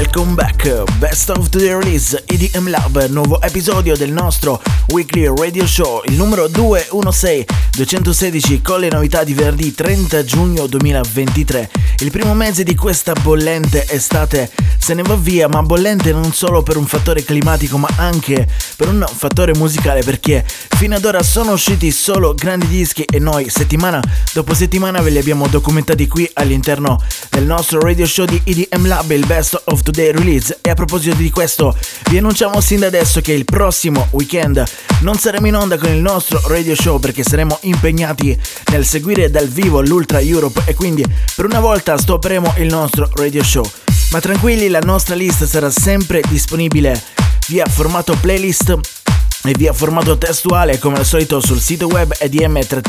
welcome back. Best of the release EDM Lab, nuovo episodio del nostro weekly radio show, il numero 216 216 con le novità di venerdì 30 giugno 2023. Il primo mese di questa bollente estate se ne va via, ma bollente non solo per un fattore climatico, ma anche per un fattore musicale, perché fino ad ora sono usciti solo grandi dischi e noi settimana dopo settimana ve li abbiamo documentati qui all'interno del nostro radio show di EDM Lab, il Best of Today Release. E a proposito di questo, vi annunciamo sin da adesso che il prossimo weekend non saremo in onda con il nostro radio show perché saremo impegnati nel seguire dal vivo l'Ultra Europe e quindi per una volta stopperemo il nostro radio show. Ma tranquilli, la nostra lista sarà sempre disponibile via formato playlist e via formato testuale come al solito sul sito web edm-lab.com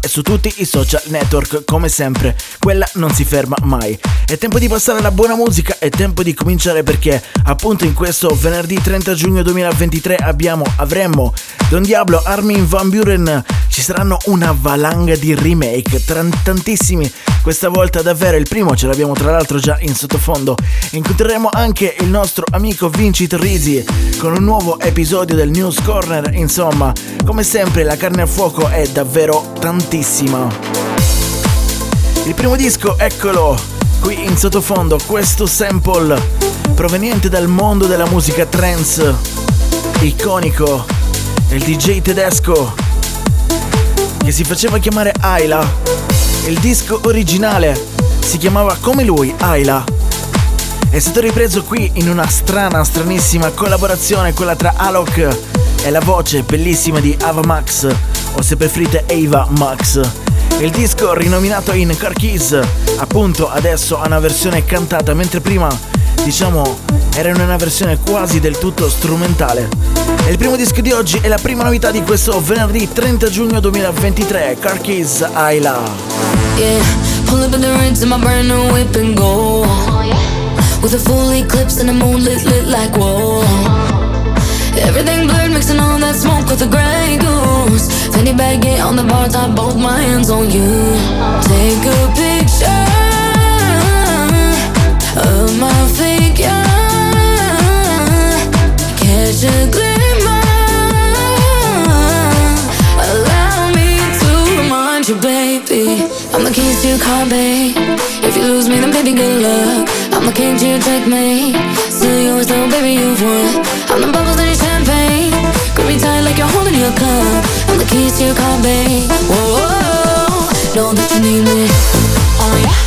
e su tutti i social network come sempre. Quella non si ferma mai. È tempo di passare alla buona musica è tempo di cominciare perché appunto in questo venerdì 30 giugno 2023 abbiamo avremmo Don Diablo Armin Van Buren. Ci saranno una valanga di remake tran- tantissimi. Questa volta davvero il primo ce l'abbiamo tra l'altro già in sottofondo. Incontreremo anche il nostro amico Vincit Risi con un nuovo episodio del News Corner. Insomma, come sempre la carne a fuoco è davvero tantissima. Il primo disco, eccolo, qui in sottofondo, questo sample proveniente dal mondo della musica trance, iconico, il DJ tedesco che si faceva chiamare Ayla. Il disco originale si chiamava come lui, Ayla è stato ripreso qui in una strana, stranissima collaborazione, quella tra Alok e la voce bellissima di Ava Max, o se preferite Ava Max. Il disco rinominato in Car Keys, appunto adesso ha una versione cantata, mentre prima, diciamo, era in una versione quasi del tutto strumentale. E il primo disco di oggi è la prima novità di questo venerdì 30 giugno 2023, Car Keys Ayla. Yeah, With a full eclipse and the moon lit, like whoa. Everything blurred, mixing all that smoke with the gray goose. Fanny baggy on the bar top, both my hands on you. Take a picture of my figure. Catch a glimmer. Allow me to remind you, baby. I'm the keys to your car, babe. If you lose me, then baby, good luck. I'm the king to your checkmate. Still yours, though, baby, you've won. I'm the bubbles in your champagne. Grip me tight like you're holding your cup. I'm the keys to your car, babe. Whoa, whoa, whoa. know that you need me. Oh yeah.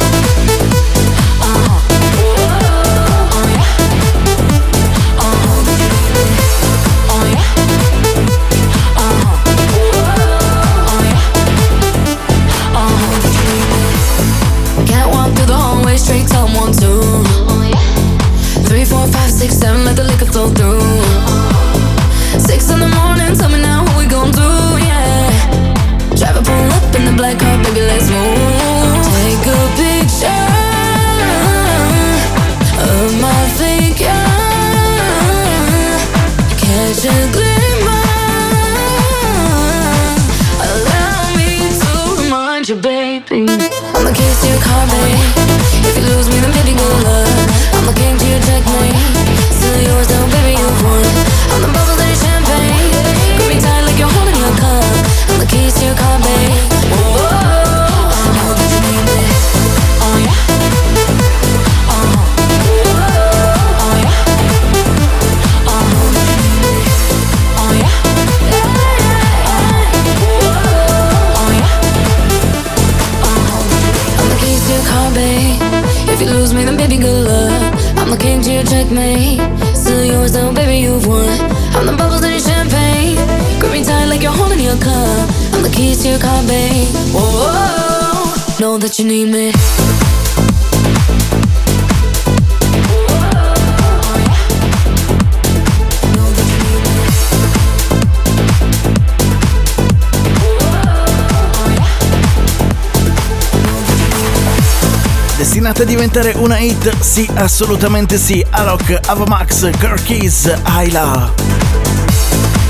Diventare una hit? Sì, assolutamente sì. Alok, Avamax, Kirkies, Ayla.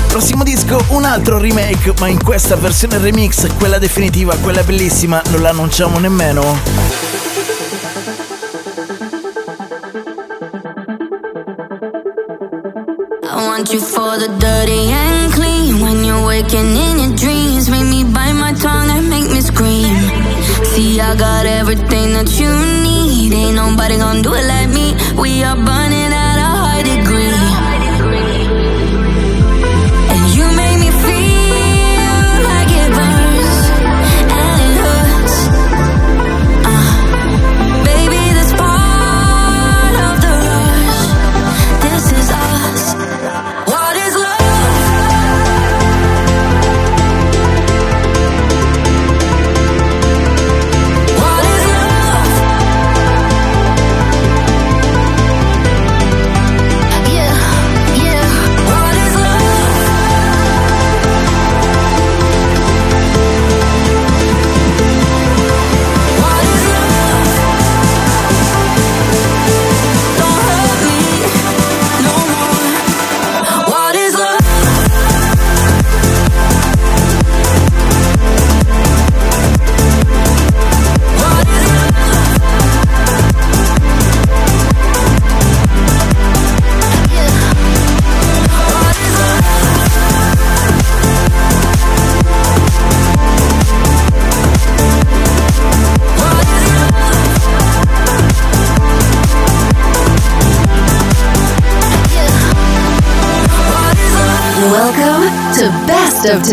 Prossimo disco, un altro remake, ma in questa versione remix, quella definitiva, quella bellissima, non l'annunciamo nemmeno. I want you for the dirty and clean. When you're waking in your dreams, make me bite my tongue and make me scream. See, I got everything that you need. Ain't nobody gonna do it like me. We are burning at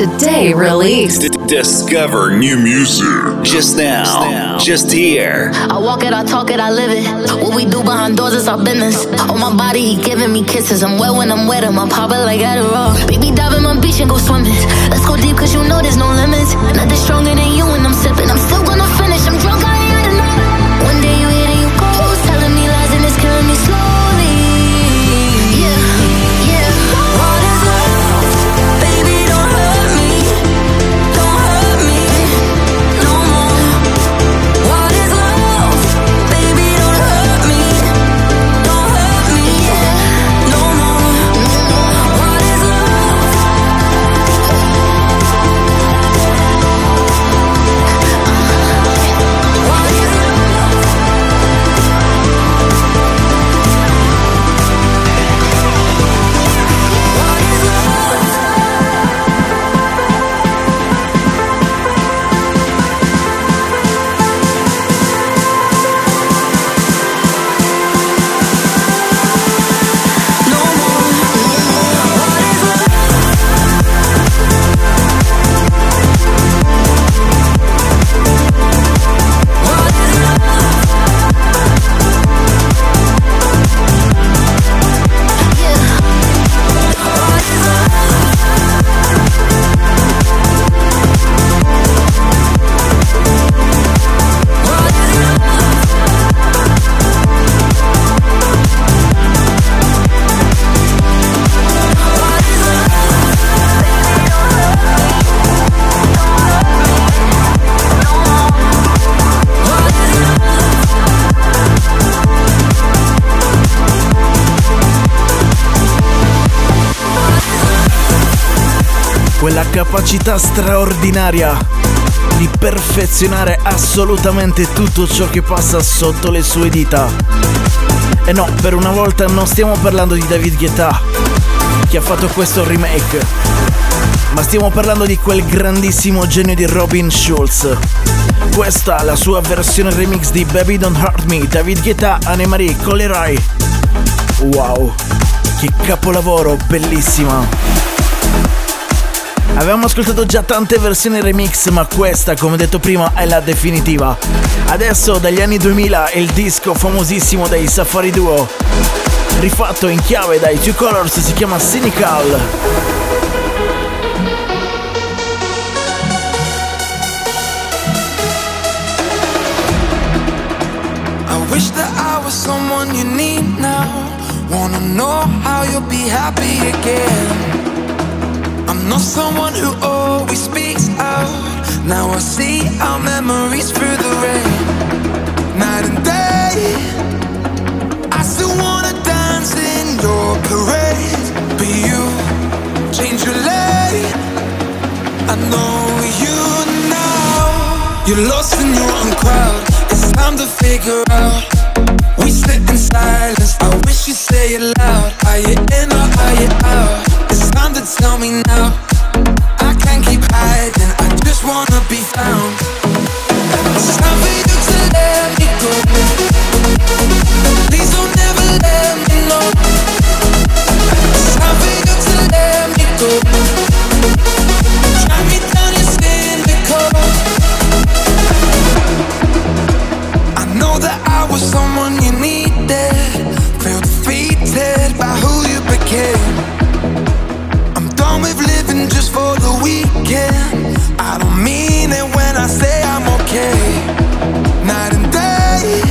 Today released. D- discover new music. Just now. Just here. I walk it, I talk it, I live it. What we do behind doors is our business. On my body, he giving me kisses. I'm wet when I'm wet, I'm pop it like Adderall. Baby, dive in my beach and go swimming. Let's go deep, cause you know there's no limits. Nothing stronger than you when I'm sipping. I'm still capacità straordinaria di perfezionare assolutamente tutto ciò che passa sotto le sue dita. E no, per una volta non stiamo parlando di David Guetta, che ha fatto questo remake, ma stiamo parlando di quel grandissimo genio di Robin Schulz. Questa è la sua versione remix di Baby Don't Hurt Me, David Guetta, Annemarie, Colerai. Wow, che capolavoro, bellissima! Avevamo ascoltato già tante versioni remix, ma questa, come detto prima, è la definitiva. Adesso, dagli anni 2000, il disco famosissimo dei Safari Duo, rifatto in chiave dai Two Colors, si chiama Cynical. I wish that I was someone you need now. Wanna know how you'll be happy again. I'm not someone who always speaks out. Now I see our memories through the rain. Night and day. I still wanna dance in your parade. But you change your lane. I know you now. You're lost in your own crowd. It's time to figure out we sit in silence. I wish you'd say it loud. Are you in or are you out? Time to tell me now. I can't keep hiding. I just wanna be found. It's time for you to let me go. Please don't ever let me know. It's time for you to let me go. Weekend. I don't mean it when I say I'm okay. Night and day,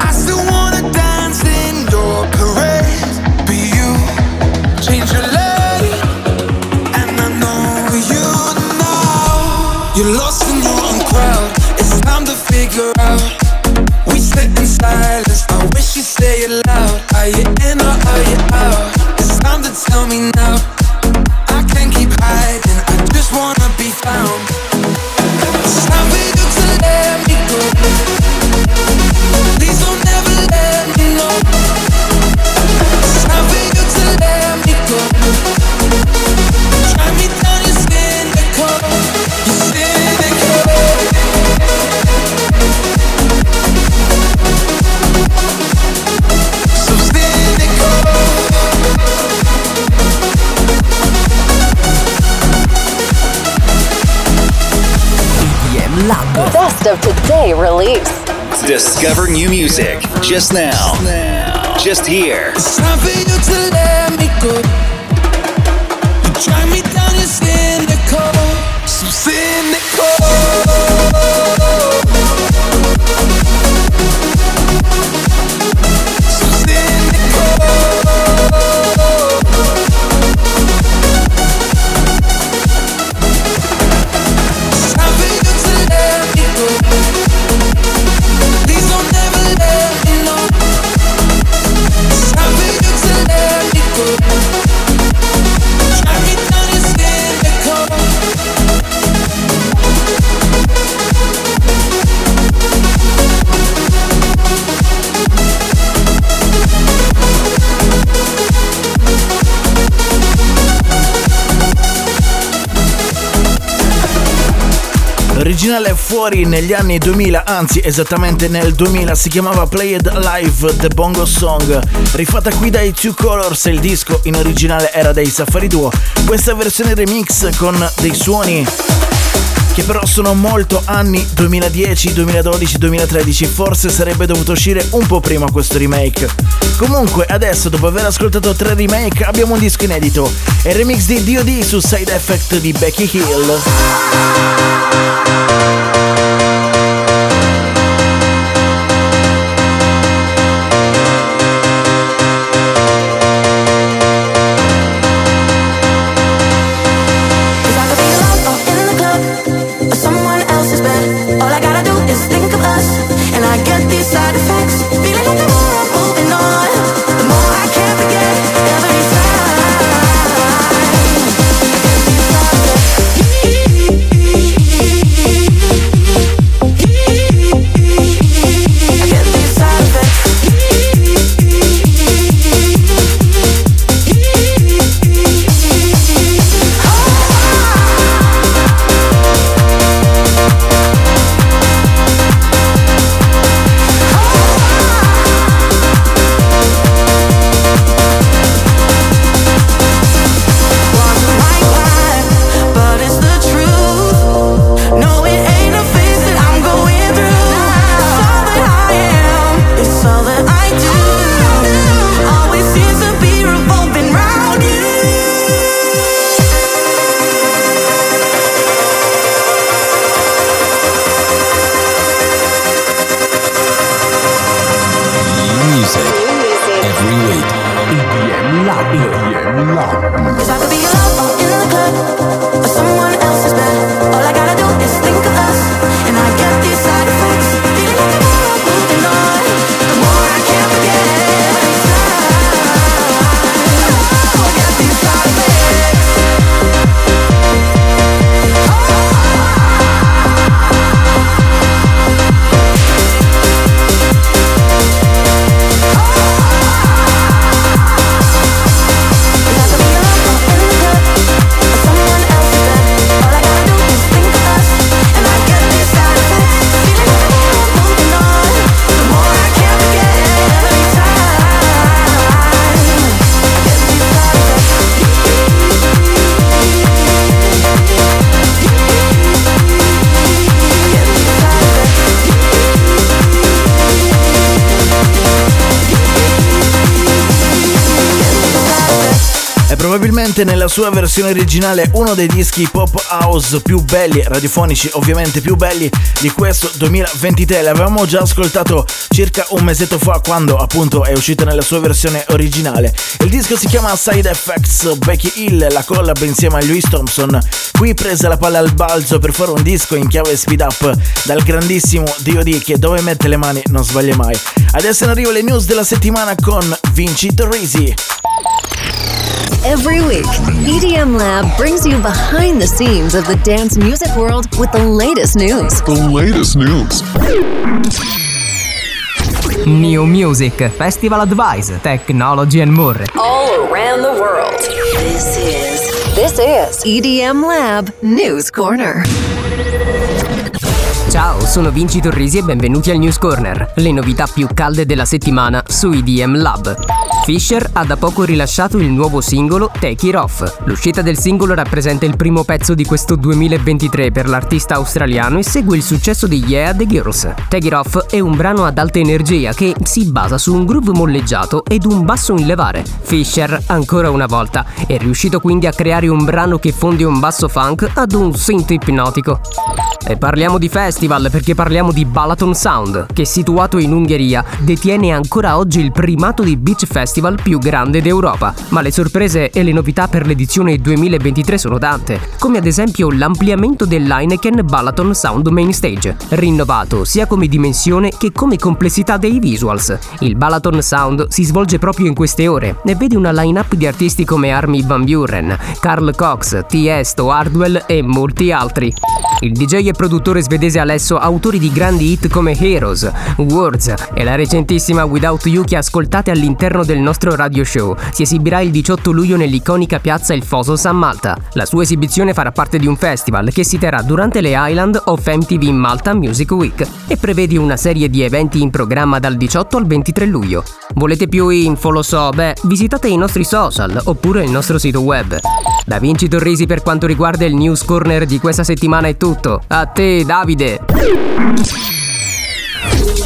I still wanna dance in your parade. But you change your and I know you. You're lost in your own crowd. It's time to figure out. We sit in silence. I wish you'd say it loud. Are you in or are you out? It's time to tell me now. Discover new music just now. Just here. Fuori negli anni 2000, anzi esattamente nel 2000, si chiamava Played Live The Bongo Song, rifatta qui dai Two Colors, il disco in originale era dei Safari Duo, questa versione remix con dei suoni che però sono molto anni 2010, 2012, 2013, forse sarebbe dovuto uscire un po' prima questo remake. Comunque adesso dopo aver ascoltato tre remake abbiamo un disco inedito, è il remix di DOD su Side Effect di Becky Hill. Nella sua versione originale uno dei dischi pop house più belli, radiofonici ovviamente più belli di questo 2023. L'avevamo già ascoltato circa un mesetto fa quando appunto è uscito nella sua versione originale. Il disco si chiama Side Effects Becky Hill, la collab insieme a Louis Thompson. Qui prese la palla al balzo per fare un disco in chiave speed up dal grandissimo DOD che dove mette le mani non sbaglia mai. Adesso in arrivo le news della settimana con Vinci Torrisi. Every week, EDM Lab brings you behind the scenes of the dance music world with the latest news. The latest news. New Music, Festival Advice, Technology and more. All around the world. This is This is EDM Lab News Corner. Ciao, sono Vinci Torrisi e benvenuti al News Corner, le novità più calde della settimana su EDM Lab. Fisher ha da poco rilasciato il nuovo singolo Take It Off. L'uscita del singolo rappresenta il primo pezzo di questo 2023 per l'artista australiano e segue il successo di Yeah The Girls. Take It Off è un brano ad alta energia che si basa su un groove molleggiato ed un basso in levare. Fisher, ancora una volta, è riuscito quindi a creare un brano che fonde un basso funk ad un synth ipnotico. E parliamo di festival perché parliamo di Balaton Sound, che situato in Ungheria detiene ancora oggi il primato di beach festival più grande d'Europa. Ma le sorprese e le novità per l'edizione 2023 sono tante, come ad esempio l'ampliamento dell'Heineken Balaton Sound Main Stage, rinnovato sia come dimensione che come complessità dei visuals. Il Balaton Sound si svolge proprio in queste ore e vede una line-up di artisti come Army Van Buren, Carl Cox, Tiesto, Hardwell e molti altri. Il DJ e produttore svedese Alesso, autori di grandi hit come Heroes, Words e la recentissima Without You che ascoltate all'interno del nostro radio show, si esibirà il 18 luglio nell'iconica piazza Il Fosos a Malta. La sua esibizione farà parte di un festival che si terrà durante le Island of MTV Malta Music Week e prevede una serie di eventi in programma dal 18 al 23 luglio. Volete più info, lo so, beh, visitate i nostri social oppure il nostro sito web. Da Vinci Torrisi per quanto riguarda il news corner di questa settimana è tutto. A te, Davide!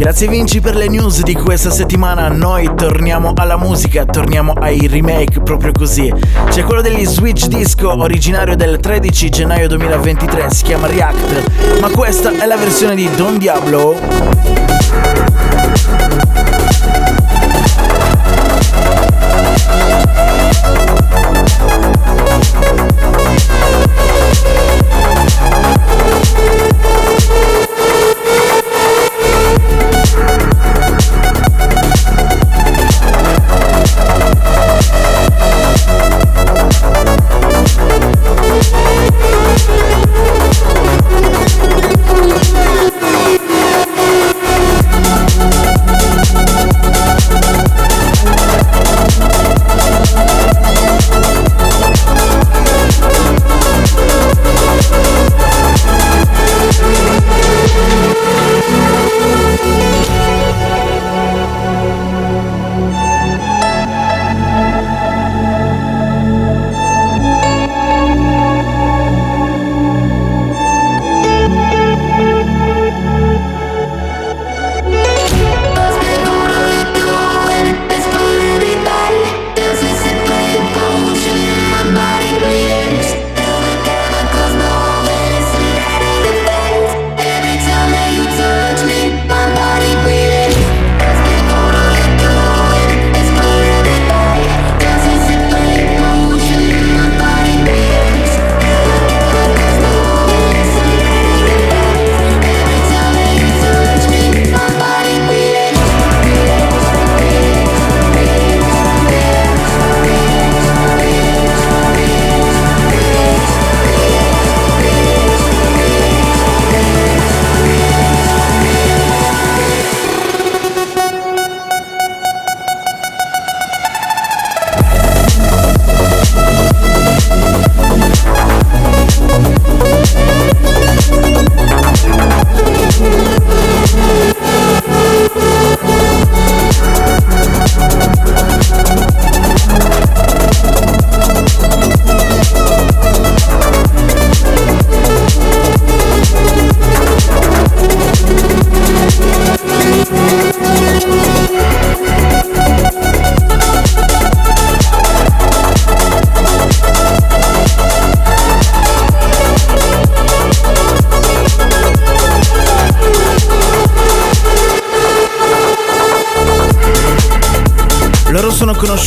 Grazie Vinci per le news di questa settimana. Noi torniamo alla musica, torniamo ai remake proprio così. C'è quello degli Switch Disco originario del 13 gennaio 2023, si chiama React, ma questa è la versione di Don Diablo.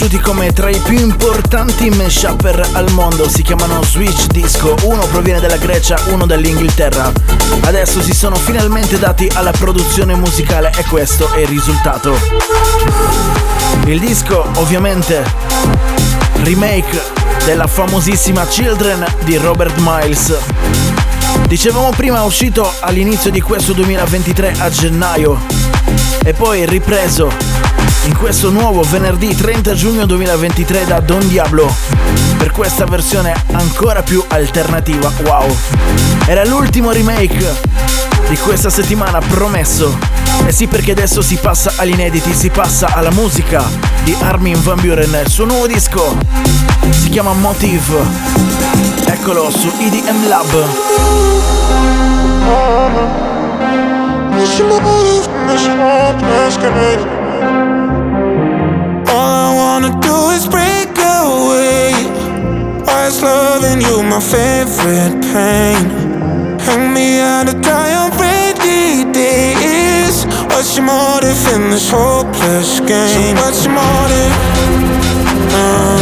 Conosciuti come tra i più importanti mashupper al mondo, si chiamano Switch Disco, uno proviene dalla Grecia, uno dall'Inghilterra. Adesso si sono finalmente dati alla produzione musicale e questo è il risultato. Il disco ovviamente remake della famosissima Children di Robert Miles. Dicevamo prima è uscito all'inizio di questo 2023 a gennaio e poi ripreso in questo nuovo venerdì 30 giugno 2023 da Don Diablo per questa versione ancora più alternativa. Wow! Era l'ultimo remake di questa settimana promesso. E sì perché adesso si passa agli inediti, si passa alla musica di Armin Van Buren, il suo nuovo disco si chiama Motive. Eccolo su EDM Lab. wanna do is break away. Why is loving you my favorite pain? Hang me out to dry on rainy days. What's your motive in this hopeless game? What's your motive? Uh,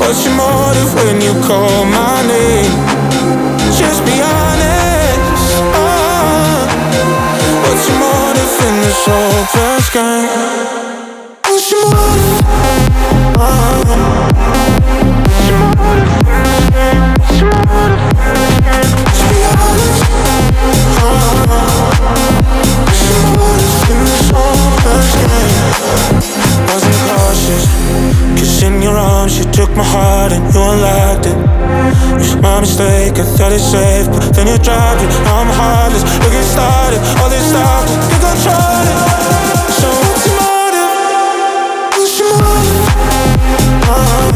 what's your motive when you call my name? Just be honest. Uh, what's your motive in this hopeless game? Then you dropped it. I'm heartless, look it started, all this stuff, you control it.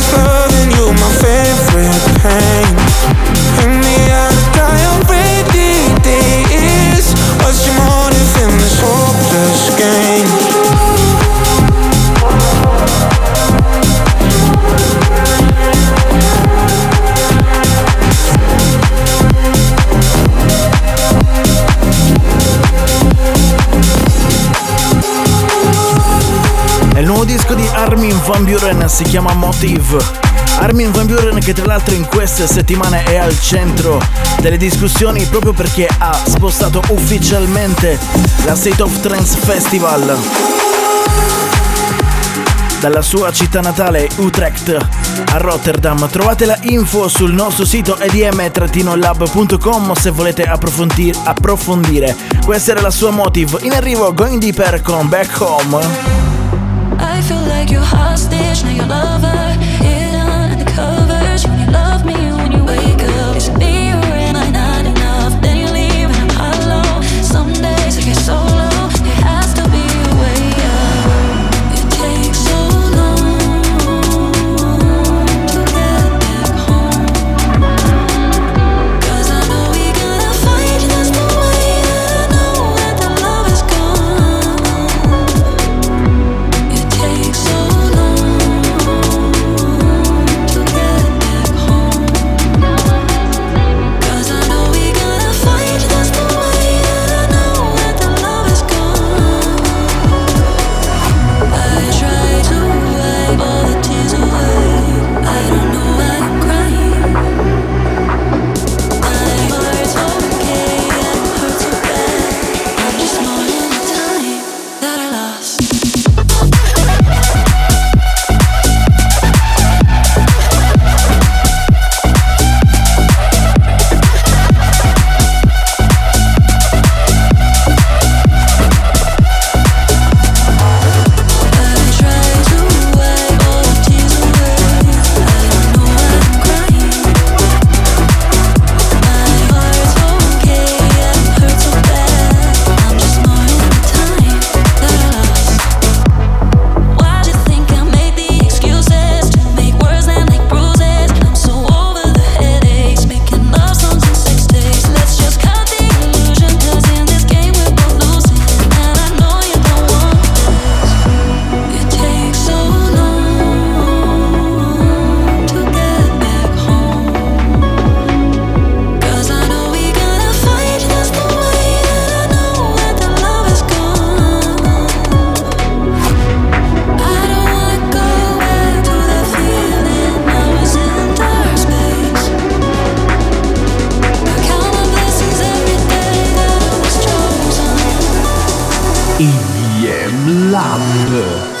past loving you, my favorite pain. Van Buren si chiama Motive. Armin Van Buren che tra l'altro in queste settimane è al centro delle discussioni proprio perché ha spostato ufficialmente la State of Trance Festival dalla sua città natale Utrecht a Rotterdam. Trovate la info sul nostro sito edm-lab.com se volete approfondire. Questa era la sua motive. In arrivo Going Deeper con Back Home. I feel like you're hostage, now your lover EDM Lab.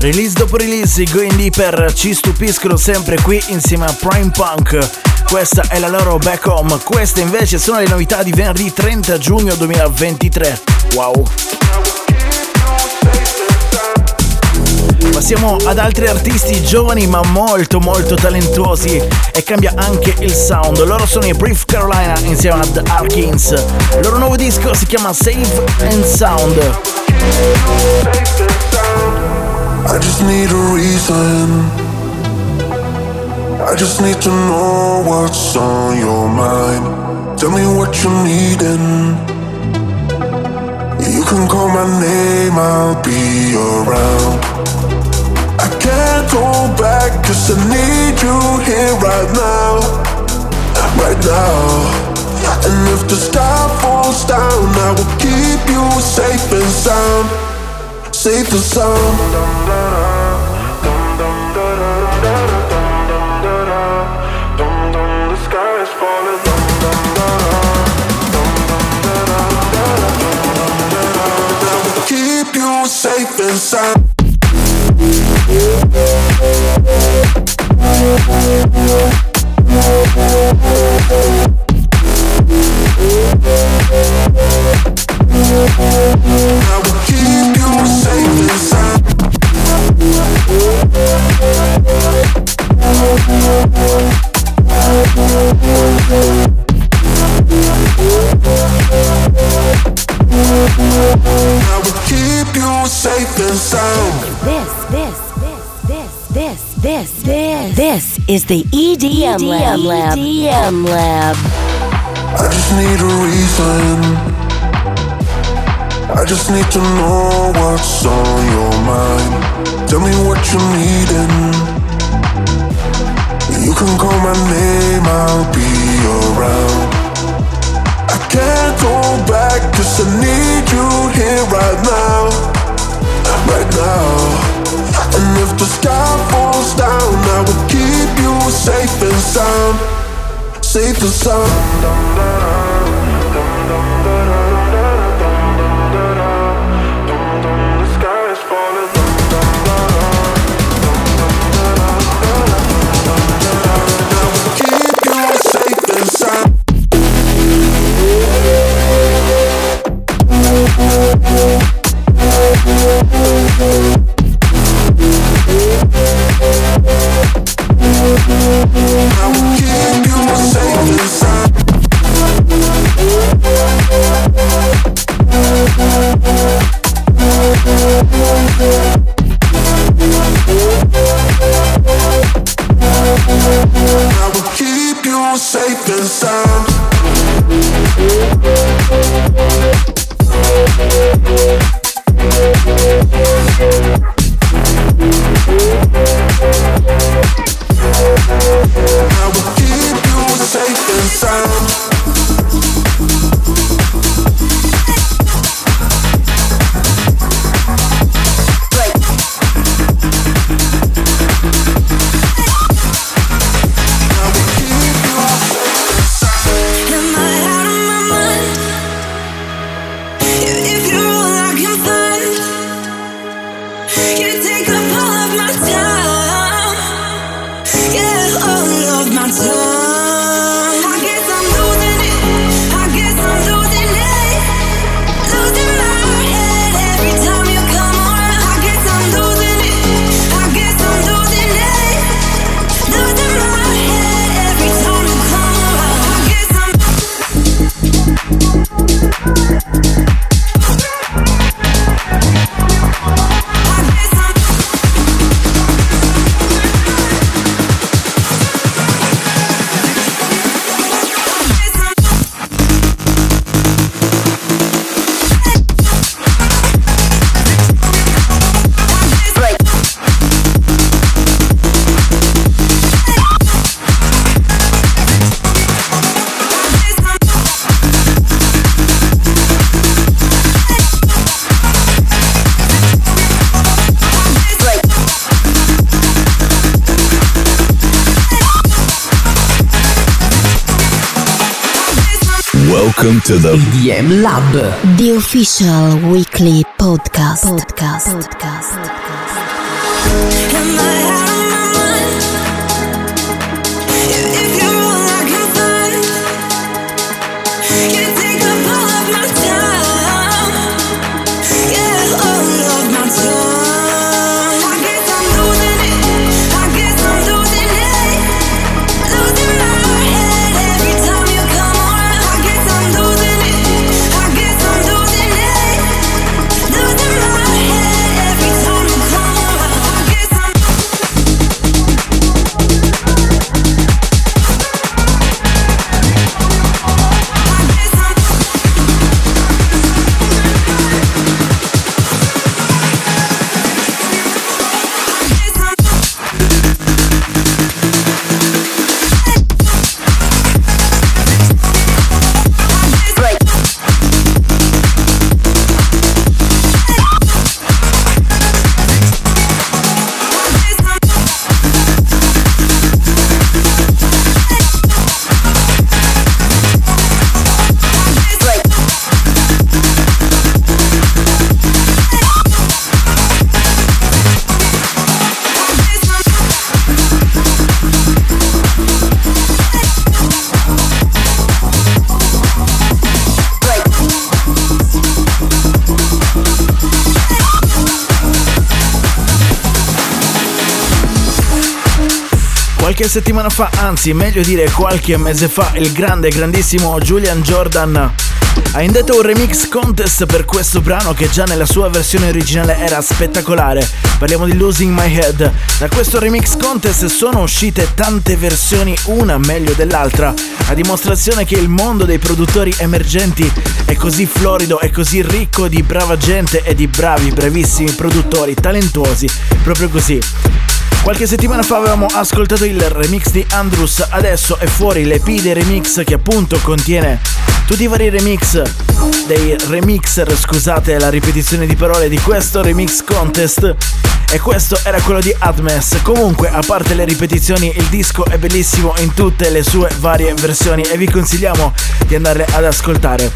Release dopo release, i Going Deeper ci stupiscono sempre qui insieme a Prime Punk. Questa è la loro back home, queste invece sono le novità di venerdì 30 giugno 2023. Wow! Passiamo ad altri artisti giovani ma molto molto talentuosi e cambia anche il sound. Loro sono i Brief Carolina insieme ad Arkins. Il loro nuovo disco si chiama Save and Sound. I just need a reason. I just need to know what's on your mind. Tell me what you're needing. You can call my name, I'll be around. I can't hold back, cause I need you here right now. Right now. And if the sky falls down, I will keep you safe and sound safe and sound. Keep you safe and sound. I is the EDM, EDM Lab. EDM Lab. I just need a reason. I just need to know what's on your mind. Tell me what you're needing. You can call my name, I'll be around. I can't hold back, cause I need you here right now. Right now. If the sky falls down, I will keep you safe and sound. Safe and sound. You safe and sound. EDM Lab, the official weekly. Podcast. Podcast. podcast. Qualche settimana fa, anzi meglio dire qualche mese fa, il grande grandissimo Julian Jordan ha indetto un remix contest per questo brano che già nella sua versione originale era spettacolare. Parliamo di Losing My Head. Da questo remix contest sono uscite tante versioni, una meglio dell'altra, a dimostrazione che il mondo dei produttori emergenti è così florido e così ricco di brava gente e di bravi, bravissimi produttori, talentuosi, proprio così. Qualche settimana fa avevamo ascoltato il remix di Andrews, adesso è fuori l'EP dei remix che appunto contiene tutti i vari remix dei remixer, scusate la ripetizione di parole di questo remix contest e questo era quello di Atmes. Comunque, a parte le ripetizioni, il disco è bellissimo in tutte le sue varie versioni e vi consigliamo di andarle ad ascoltare.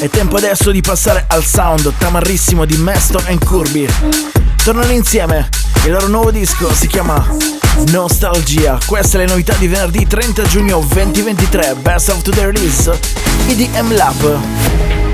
È tempo adesso di passare al sound tamarrissimo di Mesto Kirby. Tornano insieme il loro nuovo disco si chiama Nostalgia. Queste le novità di venerdì 30 giugno 2023. Best of the release. EDM Lab.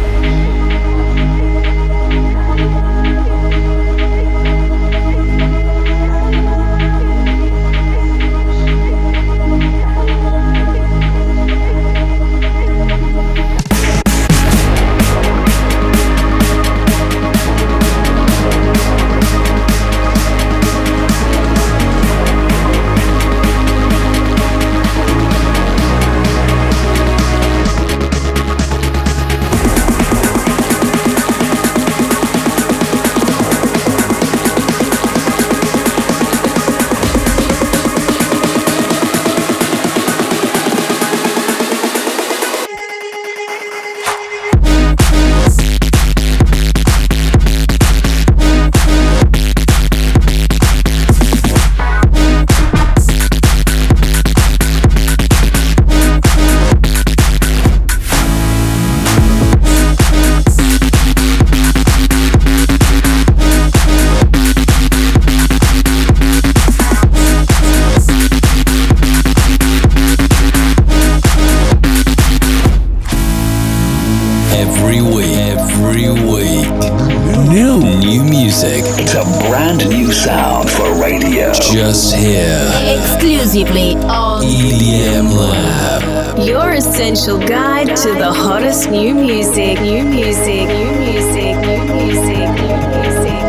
It's a brand new sound for radio. Just here. Exclusively on EDM Lab. Your essential guide to the hottest new music, new music, new music, new music, new music.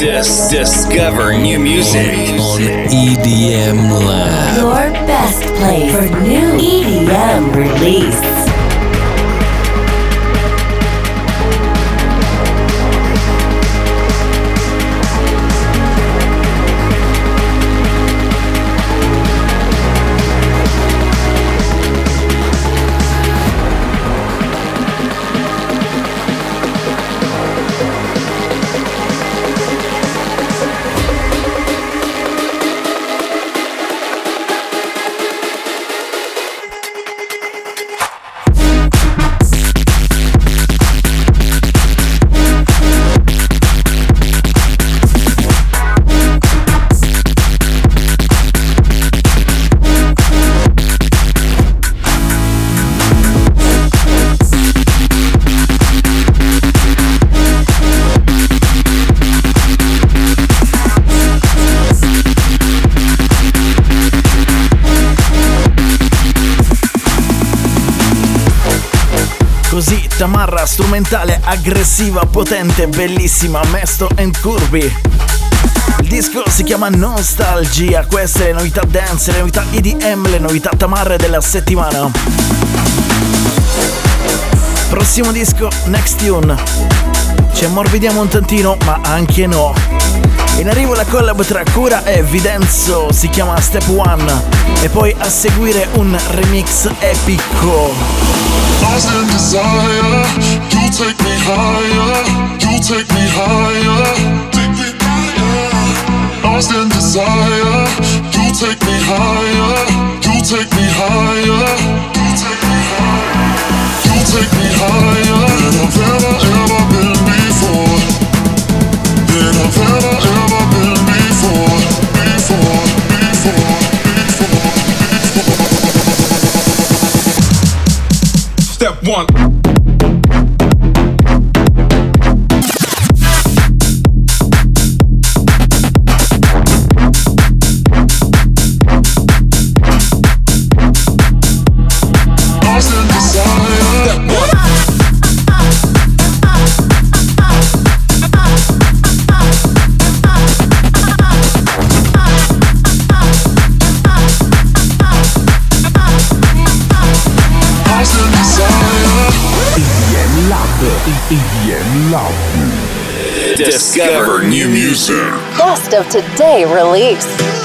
Just discover new music on EDM Lab. Your best place for new EDM release. strumentale aggressiva, potente, bellissima, Mesto and Curvy. Il disco si chiama Nostalgia, queste le novità dance, le novità EDM, le novità tamarre della settimana. Prossimo disco, Next Tune. Ci ammorbidiamo un tantino, ma anche no. In arrivo la collab tra Cura e Videnzo, si chiama Step One, e poi a seguire un remix epico. Awesome today release.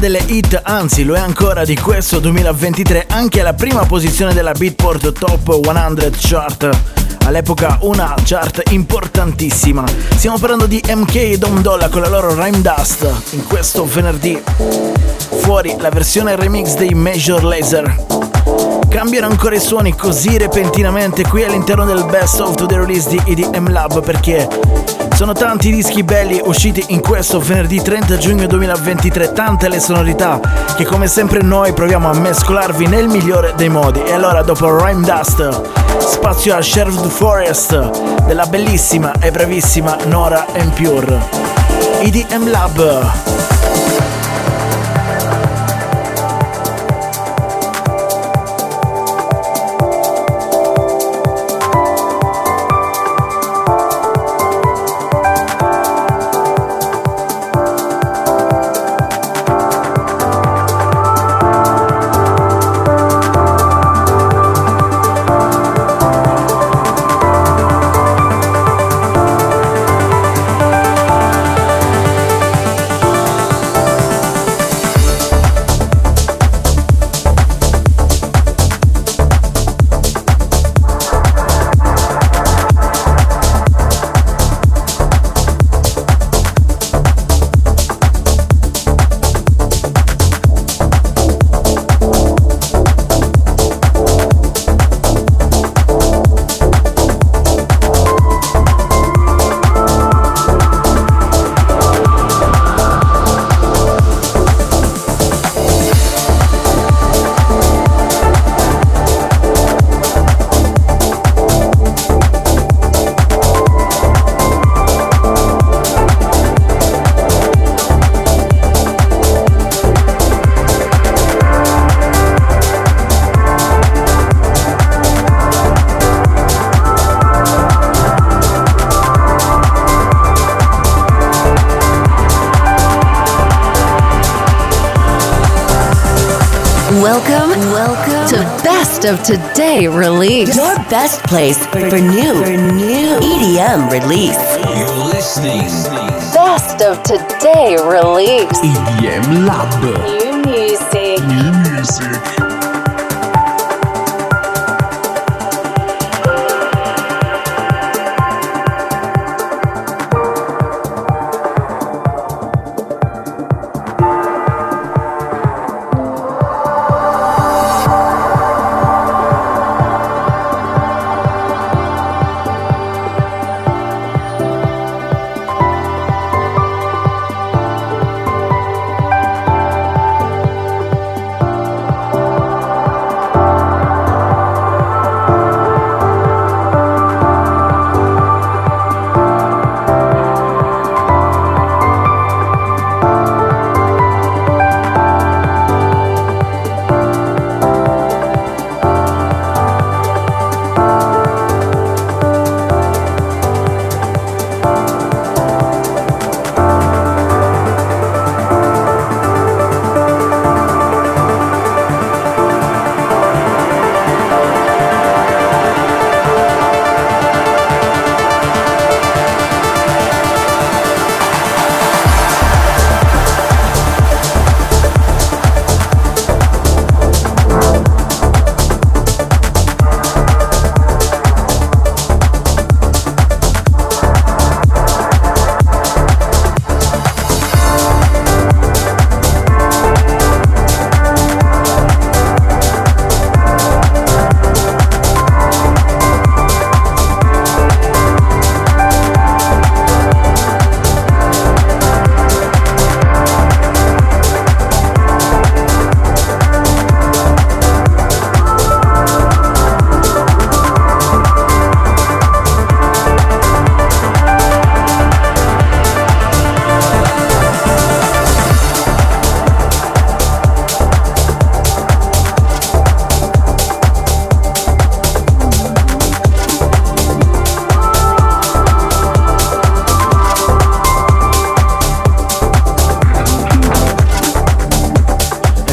Delle hit, anzi lo è ancora di questo 2023, anche alla prima posizione della Beatport Top 100 Chart. All'epoca una chart importantissima. Stiamo parlando di MK e Dom Dolla con la loro Rhyme Dust in questo venerdì. Fuori la versione remix dei Major Laser. Cambiano ancora i suoni così repentinamente qui all'interno del Best of the Release di EDM Lab perché sono tanti i dischi belli usciti in questo venerdì 30 giugno 2023, tante le sonorità che come sempre noi proviamo a mescolarvi nel migliore dei modi. E allora dopo Rhyme Dust, spazio a Sherwood Forest della bellissima e bravissima Nora Pure. EDM Lab. Today Release. Your best place for, for new, for new EDM release. You're listening. Best of Today Release. EDM Lab. New music. New music.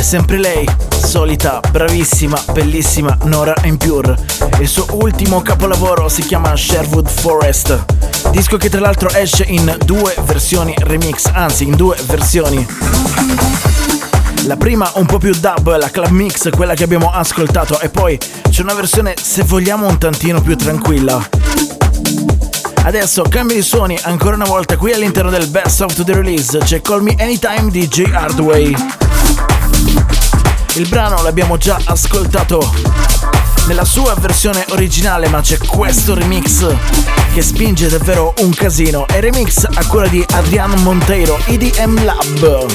Sempre lei, solita, bravissima, bellissima Nora Impure. Il suo ultimo capolavoro si chiama Sherwood Forest, disco che tra l'altro esce in due versioni remix, anzi in due versioni. La prima un po' più dub, la club mix, quella che abbiamo ascoltato, e poi c'è una versione se vogliamo un tantino più tranquilla. Adesso cambio di suoni ancora una volta qui all'interno del Best of the Release, c'è Call Me Anytime di J Hardway. Il brano l'abbiamo già ascoltato nella sua versione originale, ma c'è questo remix che spinge davvero un casino. È remix a quella di Adrian Monteiro, EDM Lab.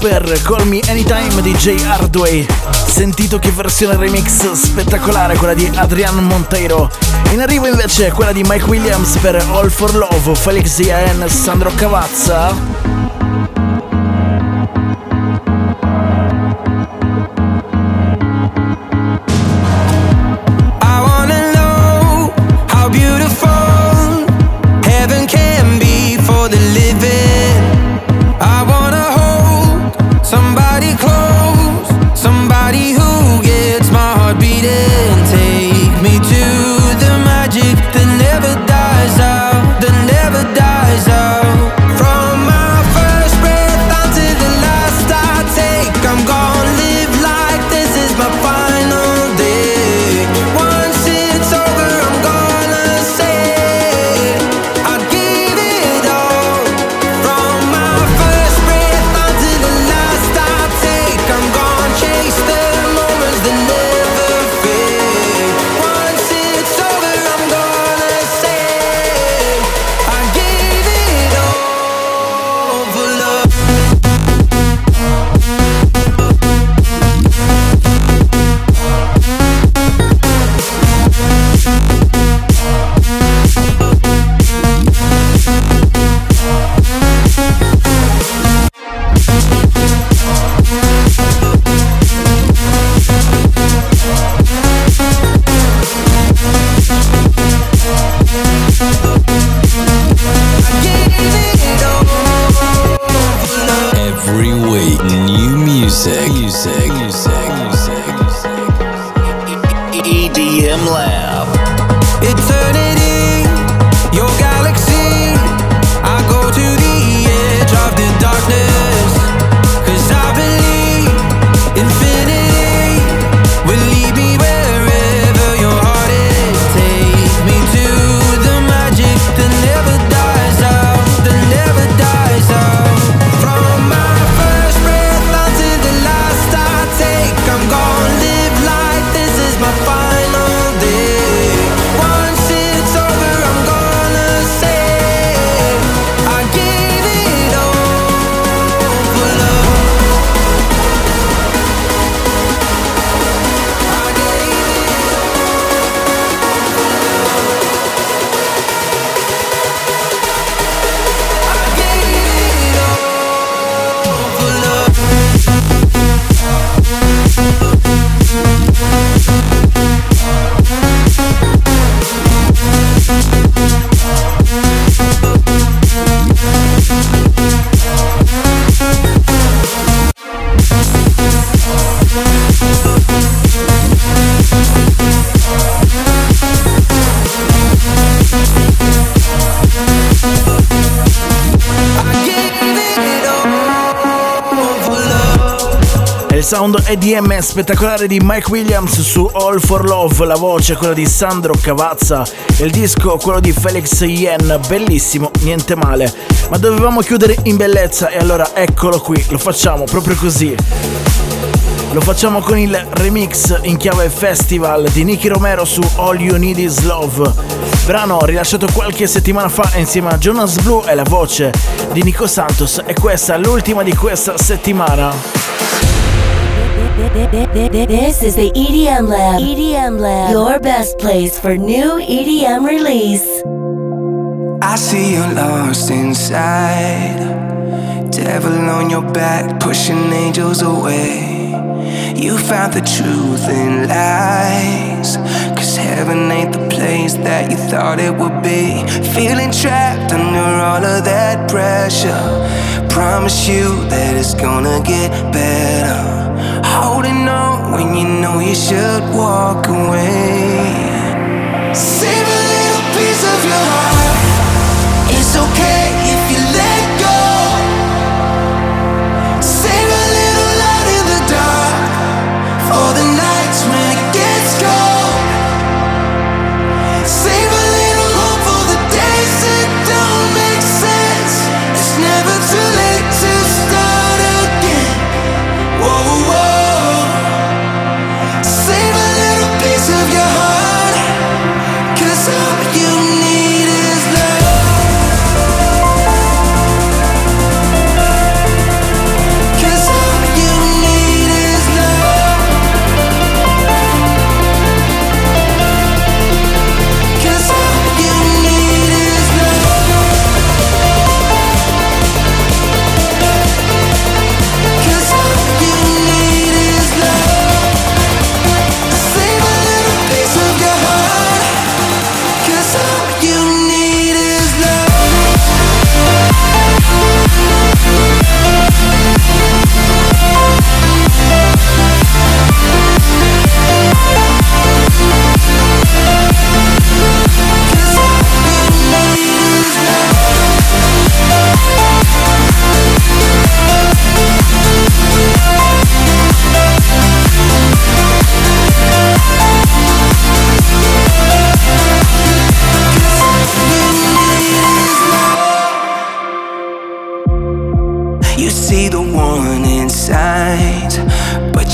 Per Call Me Anytime di J Hardway. Sentito che versione remix spettacolare quella di Adrian Monteiro. In arrivo invece quella di Mike Williams per All for Love, Felix Ian, Sandro Cavazza. Sound EDM spettacolare di Mike Williams su All for Love, la voce quella di Sandro Cavazza, il disco quello di Felix Yen, bellissimo, niente male. Ma dovevamo chiudere in bellezza e allora eccolo qui, lo facciamo proprio così. Lo facciamo con il remix in chiave festival di Nicky Romero su All You Need Is Love. Brano rilasciato qualche settimana fa insieme a Jonas Blue e la voce di Nico Santos e questa è l'ultima di questa settimana. This is the EDM Lab. EDM Lab. Your best place for new EDM release. I see you're lost inside. Devil on your back, pushing angels away. You found the truth in lies. Cause heaven ain't the place that you thought it would be. Feeling trapped under all of that pressure. Promise you that it's gonna get better. Holding on when you know you should walk away. Save a little piece of your heart. It's okay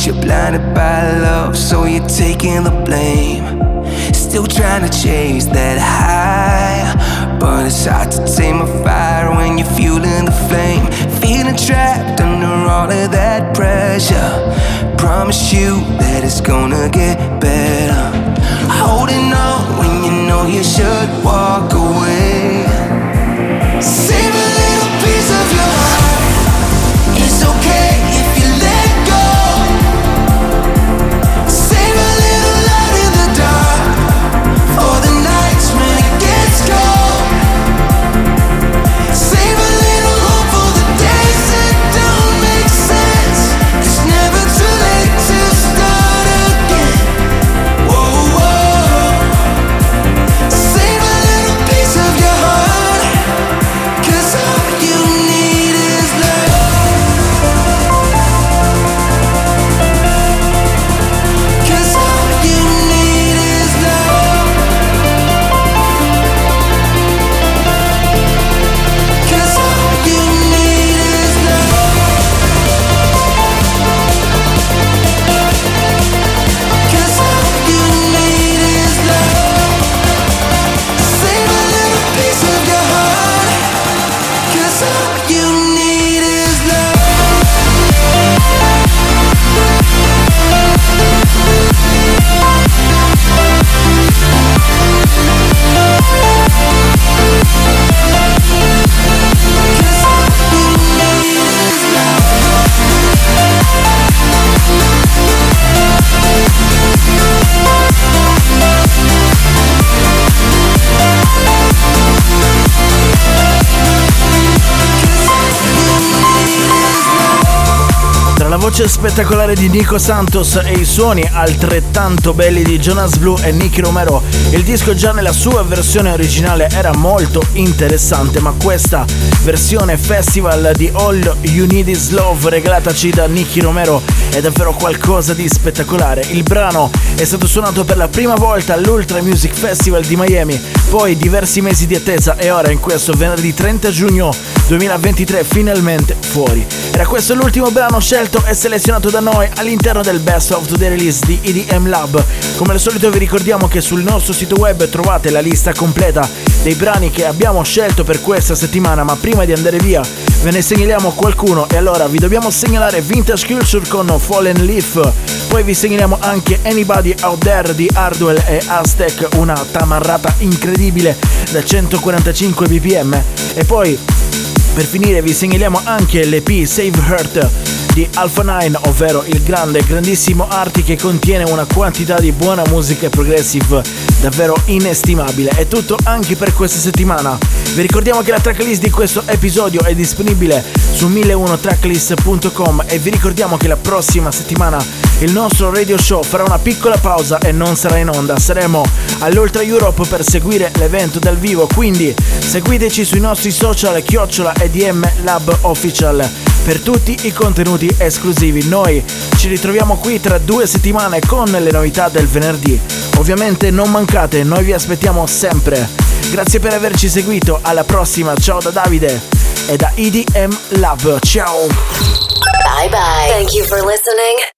you're blinded by love, so you're taking the blame. Still trying to chase that high, but it's hard to tame a fire when you're fueling the flame. Feeling trapped under all of that pressure. Promise you that it's gonna get better. Holding on when you know you should walk away. Save voce spettacolare di Nico Santos e i suoni altrettanto belli di Jonas Blue e Nicky Romero, il disco già nella sua versione originale era molto interessante, ma questa versione festival di All You Need Is Love regalataci da Nicky Romero è davvero qualcosa di spettacolare. Il brano è stato suonato per la prima volta all'Ultra Music Festival di Miami, poi diversi mesi di attesa e ora in questo venerdì 30 giugno 2023 finalmente fuori. Era questo l'ultimo brano scelto e selezionato da noi all'interno del Best of the Release di EDM Lab. Come al solito vi ricordiamo che sul nostro sito web trovate la lista completa dei brani che abbiamo scelto per questa settimana, ma prima di andare via ve ne segnaliamo qualcuno e allora vi dobbiamo segnalare Vintage Culture con Fallen Leaf, poi vi segnaliamo anche Anybody Out There di Hardwell e Aztec, una tamarrata incredibile da 145 bpm e poi per finire vi segnaliamo anche l'EP Save Heart di Alpha 9, ovvero il grande, grandissimo arti che contiene una quantità di buona musica progressive davvero inestimabile. È tutto anche per questa settimana. Vi ricordiamo che la tracklist di questo episodio è disponibile su 1001tracklist.com e vi ricordiamo che la prossima settimana il nostro radio show farà una piccola pausa e non sarà in onda. Saremo all'Ultra Europe per seguire l'evento dal vivo, quindi seguiteci sui nostri social chiocciola EDM Lab Official per tutti i contenuti esclusivi. Noi ci ritroviamo qui tra due settimane con le novità del venerdì. Ovviamente non mancate, noi vi aspettiamo sempre. Grazie per averci seguito, alla prossima, ciao da Davide e da EDM Lab, ciao! Bye bye. Thank you for listening.